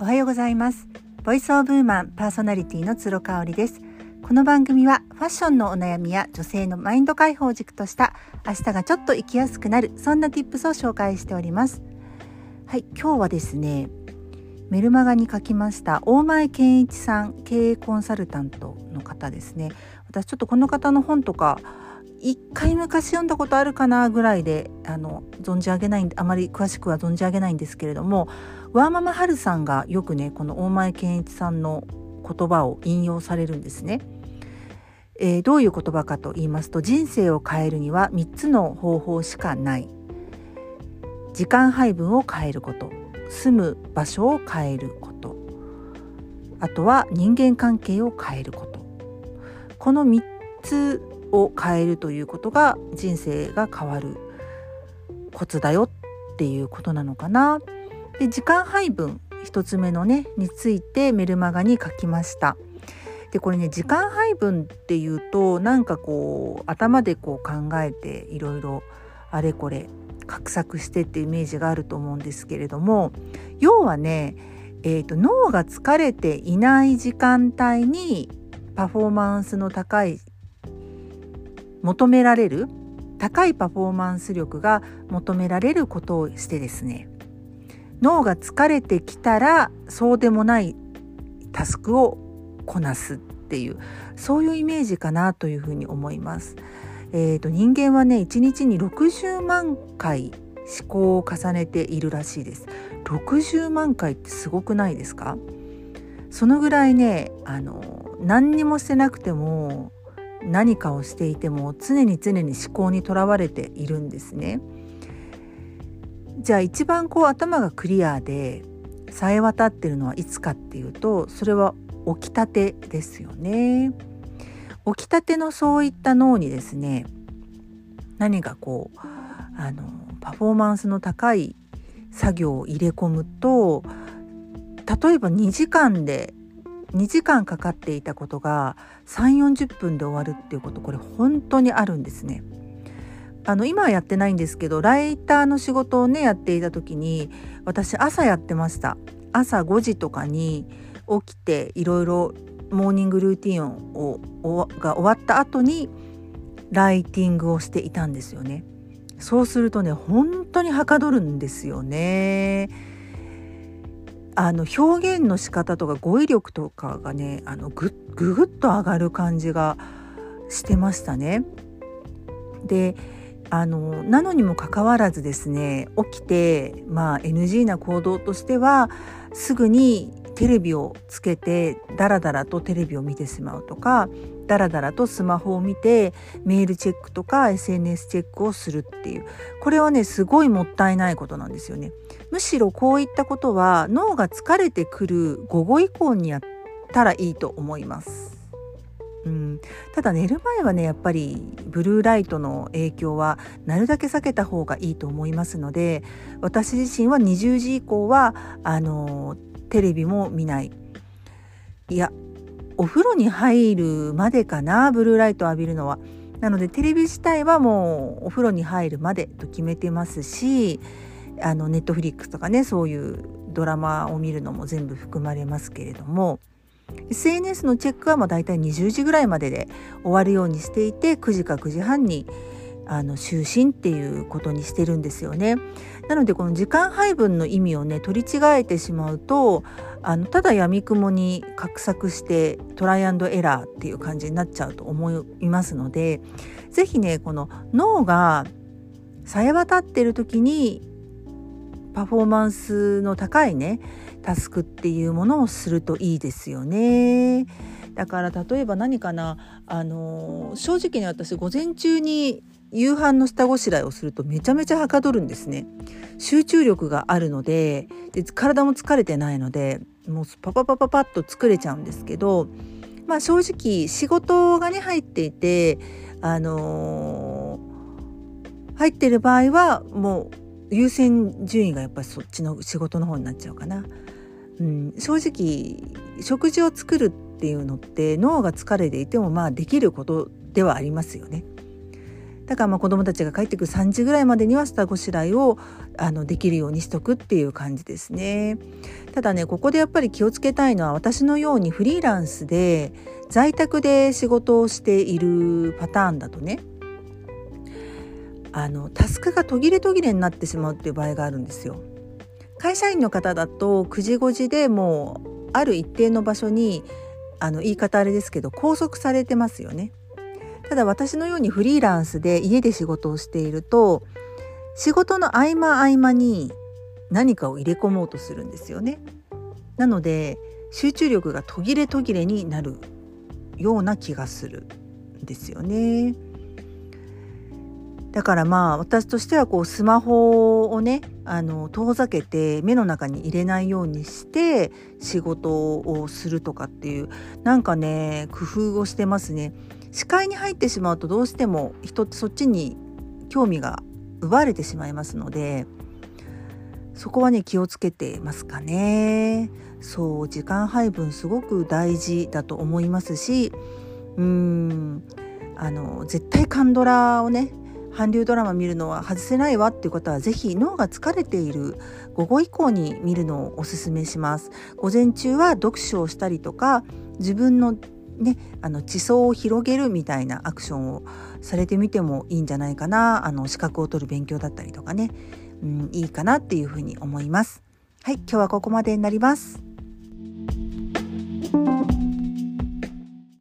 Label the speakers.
Speaker 1: おはようございます。ボイスオブウーマンパーソナリティの鶴香織です。この番組はファッションのお悩みや女性のマインド解放軸とした明日がちょっと生きやすくなるそんな tips を紹介しております。はい今日はですねメルマガに書きました大前健一さん経営コンサルタントの方ですね。私ちょっとこの方の本とか一回昔読んだことあるかなぐらいであの存じ上げないあまり詳しくは存じ上げないんですけれどもワーママハルさんがよくねこの大前健一さんの言葉を引用されるんですね。えー、どういう言葉かと言いますと人生を変えるには3つの方法しかない。時間配分を変えること。住む場所を変えること。あとは人間関係を変えること。この3つを変えるということが人生が変わるコツだよっていうことなのかな。で時間配分1つ目のねについてメルマガに書きました。でこれね時間配分っていうとなんかこう頭でこう考えていろいろあれこれ画策してってイメージがあると思うんですけれども要はね、えーと脳が疲れていない時間帯にパフォーマンスの高い求められる高いパフォーマンス力が求められることをしてですね脳が疲れてきたらそうでもないタスクをこなすっていうそういうイメージかなというふうに思います。えーと、人間はね1日に60万回思考を重ねているらしいです。60万回ってすごくないですか？そのぐらいねあの何にもしてなくても何かをしていても常に常に思考にとらわれているんですね。じゃあ一番こう頭がクリアでさえ渡ってるのはいつかっていうとそれは起きたてですよね。起きたてのそういった脳にですね何かこうあのパフォーマンスの高い作業を入れ込むと例えば2時間で2時間かかっていたことが3 4 0分で終わるっていうことこれ本当にあるんですね。あの今はやってないんですけどライターの仕事をねやっていた時に私朝やってました。朝5時とかに起きていろいろモーニングルーティンをが終わった後にライティングをしていたんですよね。そうするとね本当にはかどるんですよね。あの表現の仕方とか語彙力とかがねあのぐぐぐっと上がる感じがしてましたね。であのなのにもかかわらずですね起きてまあ NG な行動としてはすぐにテレビをつけてダラダラとテレビを見てしまうとかダラダラとスマホを見てメールチェックとか SNS チェックをするっていうこれはねすごいもったいないことなんですよね。むしろこういったことは脳が疲れてくる午後以降にやったらいいと思います。うん、ただ寝る前はねやっぱりブルーライトの影響はなるだけ避けた方がいいと思いますので私自身は20時以降はあのテレビも見ないいやお風呂に入るまでかなブルーライトを浴びるのは。なのでテレビ自体はもうお風呂に入るまでと決めてますしあのネットフリックスとかねそういうドラマを見るのも全部含まれますけれども SNS のチェックはもう大体20時ぐらいまでで終わるようにしていて9時か9時半にあの就寝っていうことにしてるんですよね。なのでこの時間配分の意味をね取り違えてしまうとあのただやみくもに画策してトライアンドエラーっていう感じになっちゃうと思いますので是非ねこの脳がさえ渡ってる時にパフォーマンスの高いねタスクっていうものをするといいですよね。だから例えば何かなあの正直に私午前中に夕飯の下ごしらえをするとめちゃめちゃはかどるんですね集中力があるのでで体も疲れてないのでもうパパパパパッと作れちゃうんですけどまあ正直仕事がね入っていてあのー、入ってる場合はもう優先順位がやっぱりそっちの仕事の方になっちゃうかな。うん、正直食事を作るっていうのって脳が疲れていてもまあできることではありますよね。だからまあ子どもたちが帰ってくる3時ぐらいまでには下ごしらえをあのできるようにしとくっていう感じですね。ただねここでやっぱり気をつけたいのは私のようにフリーランスで在宅で仕事をしているパターンだとねあのタスクが途切れ途切れになってしまうっていう場合があるんですよ。会社員の方だと9時5時でもうある一定の場所にあの言い方あれですけど拘束されてますよね。ただ私のようにフリーランスで家で仕事をしていると仕事の合間合間に何かを入れ込もうとするんですよね。なので集中力が途切れ途切れになるような気がするんですよね。だからまあ私としてはこうスマホをねあの遠ざけて目の中に入れないようにして仕事をするとかっていうなんかね工夫をしてますね。視界に入ってしまうとどうしても人ってそっちに興味が奪われてしまいますのでそこはね気をつけてますかね。そう時間配分すごく大事だと思いますしうんあの絶対カンドラをね韓流ドラマ見るのは外せないわっていう方は是非脳が疲れている午後以降に見るのをおすすめします。午前中は読書をしたりとか自分のね、あの地層を広げるみたいなアクションをされてみてもいいんじゃないかなあの資格を取る勉強だったりとかね、うん、いいかなっていうふうに思います。はい今日はここまでになります。